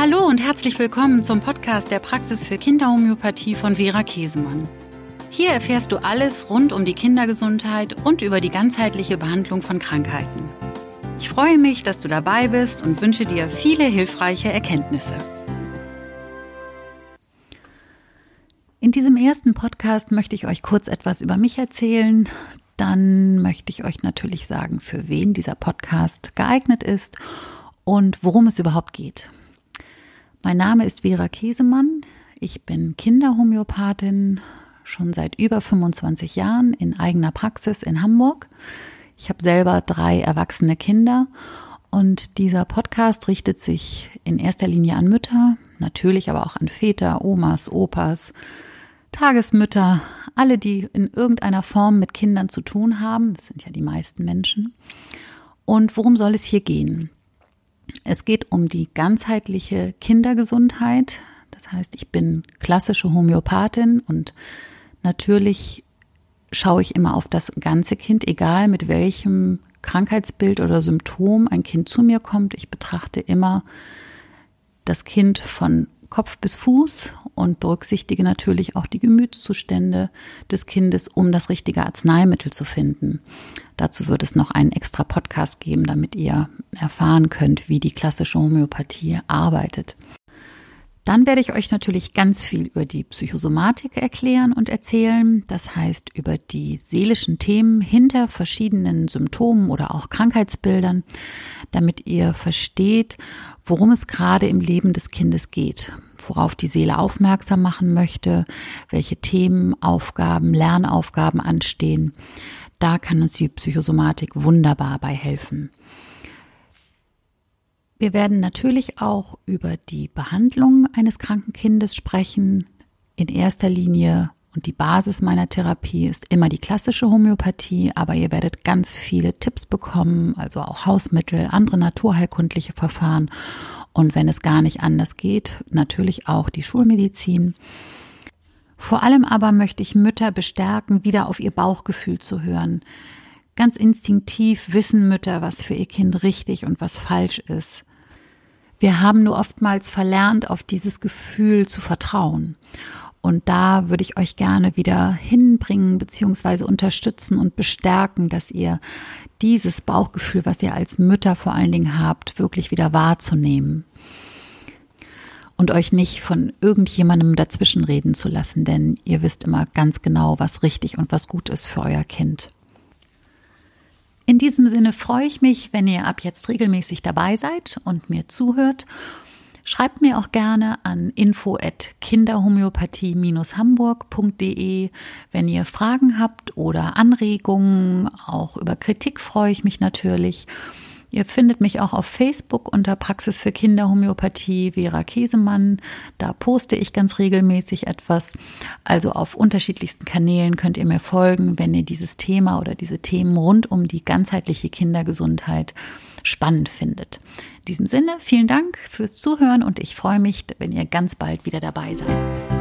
Hallo und herzlich willkommen zum Podcast der Praxis für Kinderhomöopathie von Vera Käsemann. Hier erfährst du alles rund um die Kindergesundheit und über die ganzheitliche Behandlung von Krankheiten. Ich freue mich, dass du dabei bist und wünsche dir viele hilfreiche Erkenntnisse. In diesem ersten Podcast möchte ich euch kurz etwas über mich erzählen. Dann möchte ich euch natürlich sagen, für wen dieser Podcast geeignet ist und worum es überhaupt geht. Mein Name ist Vera Käsemann. Ich bin Kinderhomöopathin schon seit über 25 Jahren in eigener Praxis in Hamburg. Ich habe selber drei erwachsene Kinder und dieser Podcast richtet sich in erster Linie an Mütter, natürlich aber auch an Väter, Omas, Opas, Tagesmütter, alle, die in irgendeiner Form mit Kindern zu tun haben. Das sind ja die meisten Menschen. Und worum soll es hier gehen? Es geht um die ganzheitliche Kindergesundheit. Das heißt, ich bin klassische Homöopathin und natürlich schaue ich immer auf das ganze Kind, egal mit welchem Krankheitsbild oder Symptom ein Kind zu mir kommt. Ich betrachte immer das Kind von Kopf bis Fuß und berücksichtige natürlich auch die Gemütszustände des Kindes, um das richtige Arzneimittel zu finden. Dazu wird es noch einen extra Podcast geben, damit ihr erfahren könnt, wie die klassische Homöopathie arbeitet. Dann werde ich euch natürlich ganz viel über die Psychosomatik erklären und erzählen. Das heißt über die seelischen Themen hinter verschiedenen Symptomen oder auch Krankheitsbildern, damit ihr versteht, worum es gerade im Leben des Kindes geht, worauf die Seele aufmerksam machen möchte, welche Themen, Aufgaben, Lernaufgaben anstehen. Da kann uns die Psychosomatik wunderbar bei helfen. Wir werden natürlich auch über die Behandlung eines kranken Kindes sprechen. In erster Linie und die Basis meiner Therapie ist immer die klassische Homöopathie, aber ihr werdet ganz viele Tipps bekommen, also auch Hausmittel, andere naturheilkundliche Verfahren und wenn es gar nicht anders geht, natürlich auch die Schulmedizin. Vor allem aber möchte ich Mütter bestärken, wieder auf ihr Bauchgefühl zu hören. Ganz instinktiv wissen Mütter, was für ihr Kind richtig und was falsch ist. Wir haben nur oftmals verlernt, auf dieses Gefühl zu vertrauen. Und da würde ich euch gerne wieder hinbringen beziehungsweise unterstützen und bestärken, dass ihr dieses Bauchgefühl, was ihr als Mütter vor allen Dingen habt, wirklich wieder wahrzunehmen. Und euch nicht von irgendjemandem dazwischenreden zu lassen, denn ihr wisst immer ganz genau, was richtig und was gut ist für euer Kind. In diesem Sinne freue ich mich, wenn ihr ab jetzt regelmäßig dabei seid und mir zuhört. Schreibt mir auch gerne an info at kinderhomöopathie-hamburg.de, wenn ihr Fragen habt oder Anregungen. Auch über Kritik freue ich mich natürlich. Ihr findet mich auch auf Facebook unter Praxis für Kinderhomöopathie Vera Käsemann. Da poste ich ganz regelmäßig etwas. Also auf unterschiedlichsten Kanälen könnt ihr mir folgen, wenn ihr dieses Thema oder diese Themen rund um die ganzheitliche Kindergesundheit spannend findet. In diesem Sinne, vielen Dank fürs Zuhören und ich freue mich, wenn ihr ganz bald wieder dabei seid.